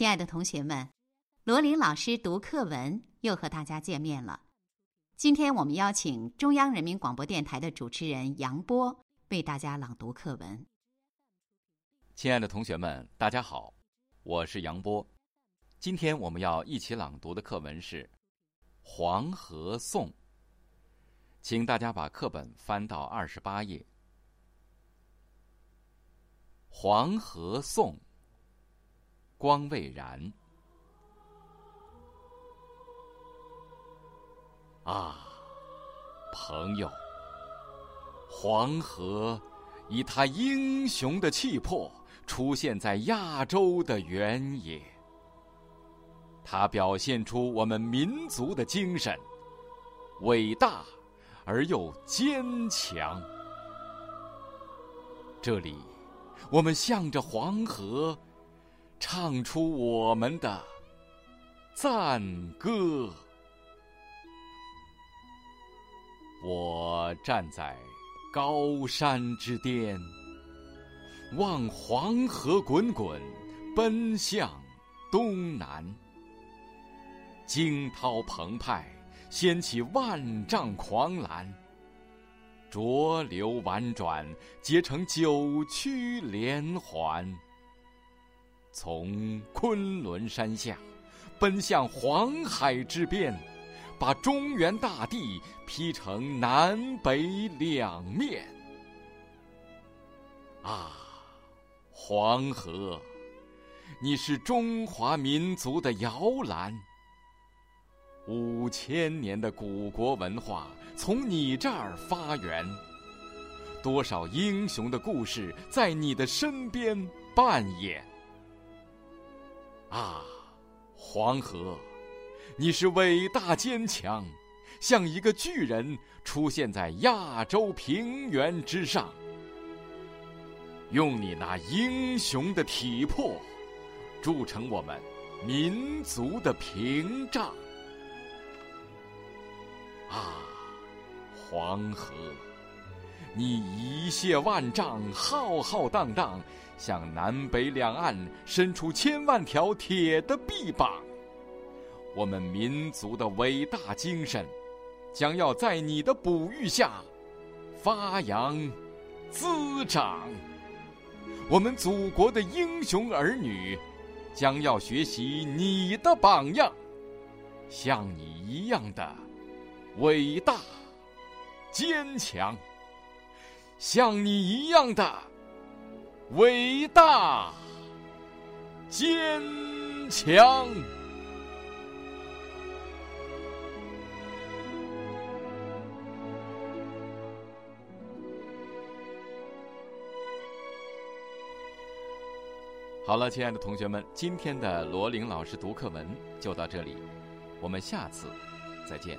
亲爱的同学们，罗琳老师读课文又和大家见面了。今天我们邀请中央人民广播电台的主持人杨波为大家朗读课文。亲爱的同学们，大家好，我是杨波。今天我们要一起朗读的课文是《黄河颂》，请大家把课本翻到二十八页，《黄河颂》。光未然。啊，朋友，黄河以它英雄的气魄出现在亚洲的原野，它表现出我们民族的精神，伟大而又坚强。这里，我们向着黄河。唱出我们的赞歌。我站在高山之巅，望黄河滚滚奔向东南，惊涛澎湃，掀起万丈狂澜，浊流婉转，结成九曲连环。从昆仑山下奔向黄海之边，把中原大地劈成南北两面。啊，黄河，你是中华民族的摇篮，五千年的古国文化从你这儿发源，多少英雄的故事在你的身边扮演。啊，黄河，你是伟大坚强，像一个巨人出现在亚洲平原之上，用你那英雄的体魄铸成我们民族的屏障。啊，黄河，你一泻万丈，浩浩荡荡。向南北两岸伸出千万条铁的臂膀，我们民族的伟大精神将要在你的哺育下发扬滋长。我们祖国的英雄儿女将要学习你的榜样，像你一样的伟大坚强，像你一样的。伟大，坚强。好了，亲爱的同学们，今天的罗琳老师读课文就到这里，我们下次再见。